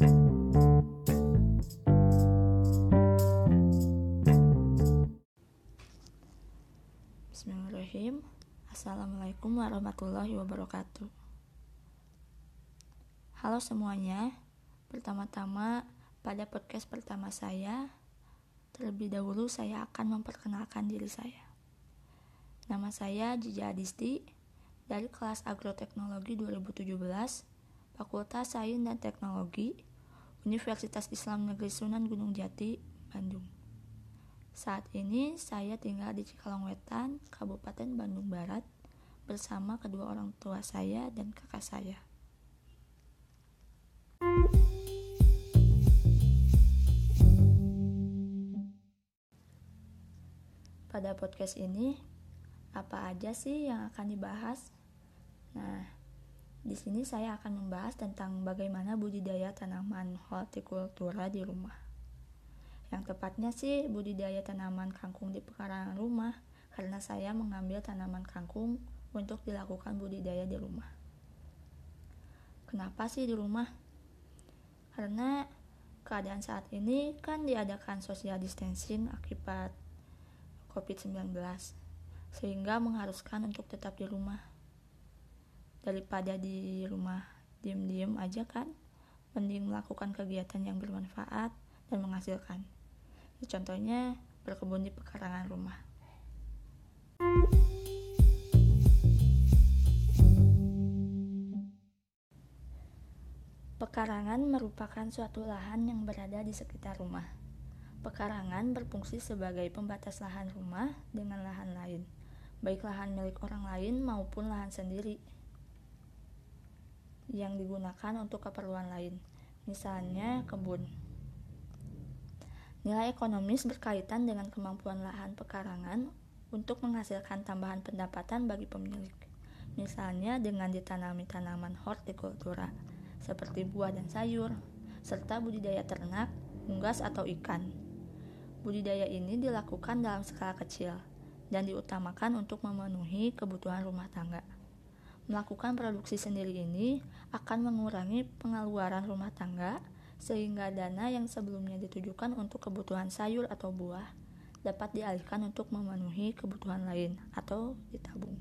Bismillahirrahmanirrahim. Assalamualaikum warahmatullahi wabarakatuh. Halo semuanya. Pertama-tama pada podcast pertama saya Terlebih dahulu saya akan memperkenalkan diri saya. Nama saya Jija Adisti Dari kelas Agroteknologi 2017 Fakultas Sains dan Teknologi Universitas Islam Negeri Sunan Gunung Jati, Bandung saat ini saya tinggal di Cikalongwetan, Kabupaten Bandung Barat, bersama kedua orang tua saya dan kakak saya. Pada podcast ini, apa aja sih yang akan dibahas? Nah, di sini saya akan membahas tentang bagaimana budidaya tanaman hortikultura di rumah. Yang tepatnya sih budidaya tanaman kangkung di pekarangan rumah karena saya mengambil tanaman kangkung untuk dilakukan budidaya di rumah. Kenapa sih di rumah? Karena keadaan saat ini kan diadakan social distancing akibat COVID-19 sehingga mengharuskan untuk tetap di rumah. Daripada di rumah diem-diem aja kan, mending melakukan kegiatan yang bermanfaat dan menghasilkan. Contohnya berkebun di pekarangan rumah. Pekarangan merupakan suatu lahan yang berada di sekitar rumah. Pekarangan berfungsi sebagai pembatas lahan rumah dengan lahan lain, baik lahan milik orang lain maupun lahan sendiri yang digunakan untuk keperluan lain, misalnya kebun. Nilai ekonomis berkaitan dengan kemampuan lahan pekarangan untuk menghasilkan tambahan pendapatan bagi pemilik. Misalnya dengan ditanami tanaman hortikultura seperti buah dan sayur, serta budidaya ternak, unggas atau ikan. Budidaya ini dilakukan dalam skala kecil dan diutamakan untuk memenuhi kebutuhan rumah tangga. Melakukan produksi sendiri ini akan mengurangi pengeluaran rumah tangga sehingga dana yang sebelumnya ditujukan untuk kebutuhan sayur atau buah dapat dialihkan untuk memenuhi kebutuhan lain atau ditabung.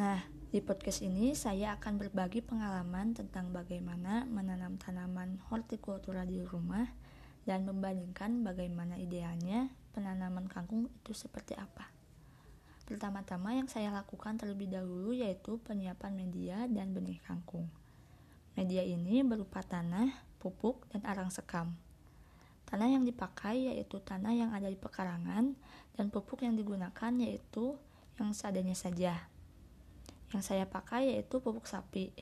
Nah, di podcast ini saya akan berbagi pengalaman tentang bagaimana menanam tanaman hortikultura di rumah dan membandingkan bagaimana idealnya penanaman kangkung itu seperti apa. Pertama-tama yang saya lakukan terlebih dahulu yaitu penyiapan media dan benih kangkung. Media ini berupa tanah, pupuk, dan arang sekam. Tanah yang dipakai yaitu tanah yang ada di pekarangan dan pupuk yang digunakan yaitu yang seadanya saja. Yang saya pakai yaitu pupuk sapi.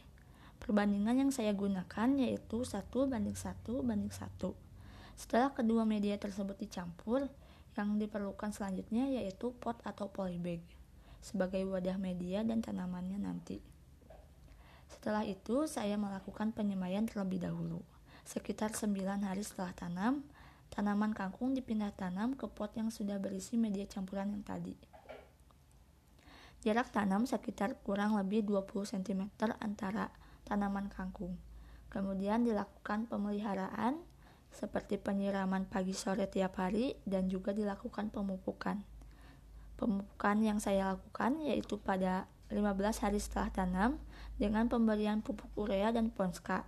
Perbandingan yang saya gunakan yaitu 1 banding 1 banding 1. Setelah kedua media tersebut dicampur, yang diperlukan selanjutnya yaitu pot atau polybag sebagai wadah media dan tanamannya nanti. Setelah itu, saya melakukan penyemaian terlebih dahulu. Sekitar 9 hari setelah tanam, tanaman kangkung dipindah tanam ke pot yang sudah berisi media campuran yang tadi. Jarak tanam sekitar kurang lebih 20 cm antara tanaman kangkung. Kemudian dilakukan pemeliharaan seperti penyiraman pagi sore tiap hari dan juga dilakukan pemupukan. Pemupukan yang saya lakukan yaitu pada 15 hari setelah tanam dengan pemberian pupuk urea dan ponska.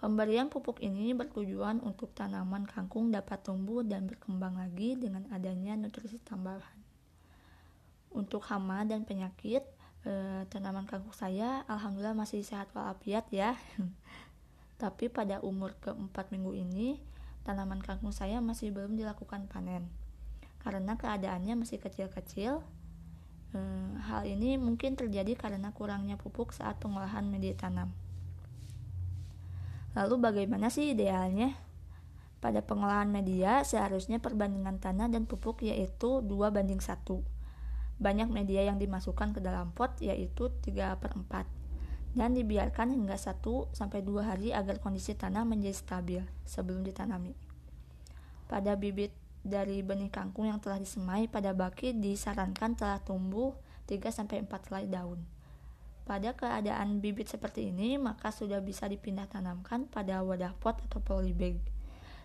Pemberian pupuk ini bertujuan untuk tanaman kangkung dapat tumbuh dan berkembang lagi dengan adanya nutrisi tambahan. Untuk hama dan penyakit, eh, tanaman kangkung saya alhamdulillah masih sehat walafiat ya. Tapi pada umur keempat minggu ini, tanaman kangkung saya masih belum dilakukan panen. Karena keadaannya masih kecil-kecil, hmm, hal ini mungkin terjadi karena kurangnya pupuk saat pengolahan media tanam. Lalu bagaimana sih idealnya? Pada pengolahan media, seharusnya perbandingan tanah dan pupuk yaitu 2 banding 1. Banyak media yang dimasukkan ke dalam pot yaitu 3 per 4 dan dibiarkan hingga 1-2 hari agar kondisi tanah menjadi stabil sebelum ditanami. Pada bibit dari benih kangkung yang telah disemai pada baki disarankan telah tumbuh 3-4 helai daun. Pada keadaan bibit seperti ini, maka sudah bisa dipindah tanamkan pada wadah pot atau polybag.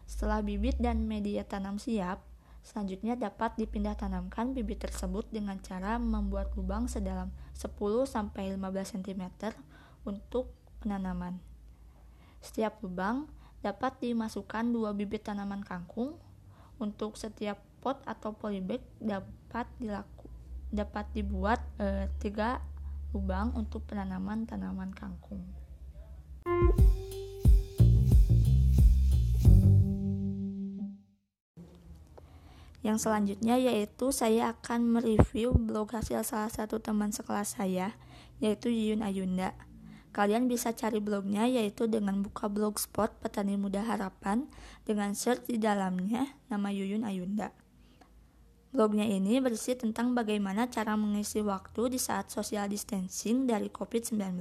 Setelah bibit dan media tanam siap, Selanjutnya dapat dipindah tanamkan bibit tersebut dengan cara membuat lubang sedalam 10-15 cm untuk penanaman. Setiap lubang dapat dimasukkan dua bibit tanaman kangkung. Untuk setiap pot atau polybag dapat dilaku, dapat dibuat e, tiga lubang untuk penanaman tanaman kangkung. Yang selanjutnya yaitu saya akan mereview blog hasil salah satu teman sekelas saya, yaitu Yuyun Ayunda. Kalian bisa cari blognya yaitu dengan buka blogspot Petani Muda Harapan dengan search di dalamnya nama Yuyun Ayunda. Blognya ini berisi tentang bagaimana cara mengisi waktu di saat social distancing dari COVID-19.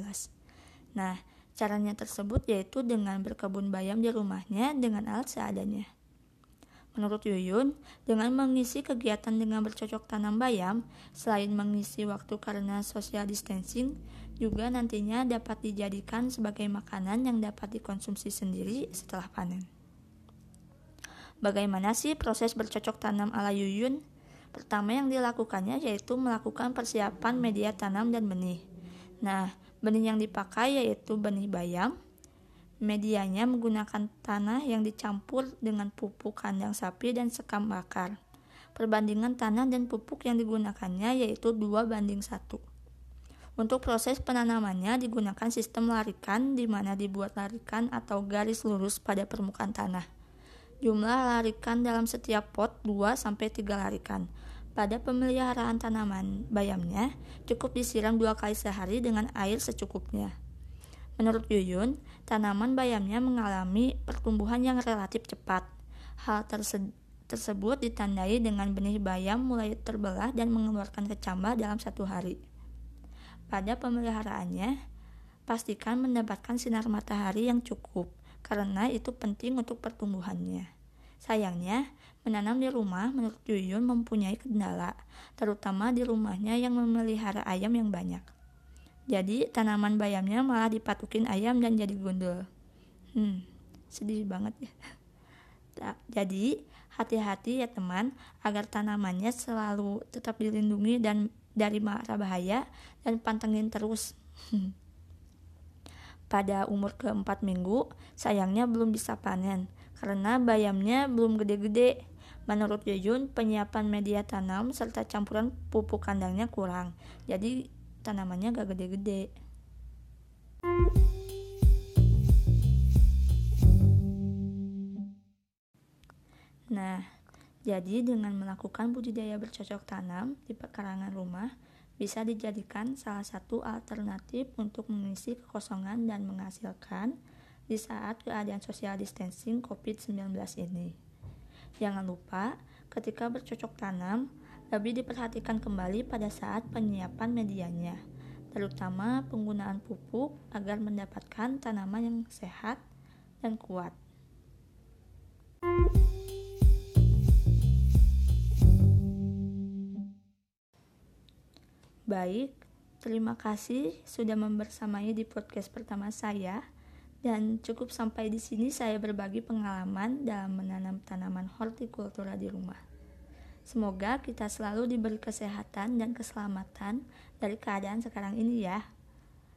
Nah, caranya tersebut yaitu dengan berkebun bayam di rumahnya dengan alat seadanya. Menurut Yuyun, dengan mengisi kegiatan dengan bercocok tanam bayam, selain mengisi waktu karena social distancing, juga nantinya dapat dijadikan sebagai makanan yang dapat dikonsumsi sendiri setelah panen. Bagaimana sih proses bercocok tanam ala Yuyun? Pertama yang dilakukannya yaitu melakukan persiapan media tanam dan benih. Nah, benih yang dipakai yaitu benih bayam, Medianya menggunakan tanah yang dicampur dengan pupuk kandang sapi dan sekam bakar. Perbandingan tanah dan pupuk yang digunakannya yaitu 2 banding 1. Untuk proses penanamannya digunakan sistem larikan di mana dibuat larikan atau garis lurus pada permukaan tanah. Jumlah larikan dalam setiap pot 2 sampai 3 larikan. Pada pemeliharaan tanaman bayamnya, cukup disiram dua kali sehari dengan air secukupnya. Menurut Yuyun, tanaman bayamnya mengalami pertumbuhan yang relatif cepat. Hal terse tersebut ditandai dengan benih bayam mulai terbelah dan mengeluarkan kecambah dalam satu hari. Pada pemeliharaannya, pastikan mendapatkan sinar matahari yang cukup, karena itu penting untuk pertumbuhannya. Sayangnya, menanam di rumah menurut Yuyun mempunyai kendala, terutama di rumahnya yang memelihara ayam yang banyak. Jadi tanaman bayamnya malah dipatukin ayam dan jadi gundul. Hmm, sedih banget ya. Jadi hati-hati ya teman agar tanamannya selalu tetap dilindungi dan dari mara bahaya dan pantengin terus. Pada umur keempat minggu, sayangnya belum bisa panen karena bayamnya belum gede-gede. Menurut Yuyun, penyiapan media tanam serta campuran pupuk kandangnya kurang. Jadi tanamannya gak gede-gede. Nah, jadi dengan melakukan budidaya bercocok tanam di pekarangan rumah bisa dijadikan salah satu alternatif untuk mengisi kekosongan dan menghasilkan di saat keadaan social distancing COVID-19 ini. Jangan lupa, ketika bercocok tanam, lebih diperhatikan kembali pada saat penyiapan medianya, terutama penggunaan pupuk agar mendapatkan tanaman yang sehat dan kuat. Baik, terima kasih sudah membersamai di podcast pertama saya. Dan cukup sampai di sini saya berbagi pengalaman dalam menanam tanaman hortikultura di rumah. Semoga kita selalu diberi kesehatan dan keselamatan dari keadaan sekarang ini ya.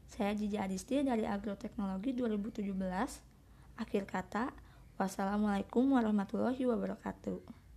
Saya Jiji Adisti dari Agroteknologi 2017. Akhir kata, wassalamualaikum warahmatullahi wabarakatuh.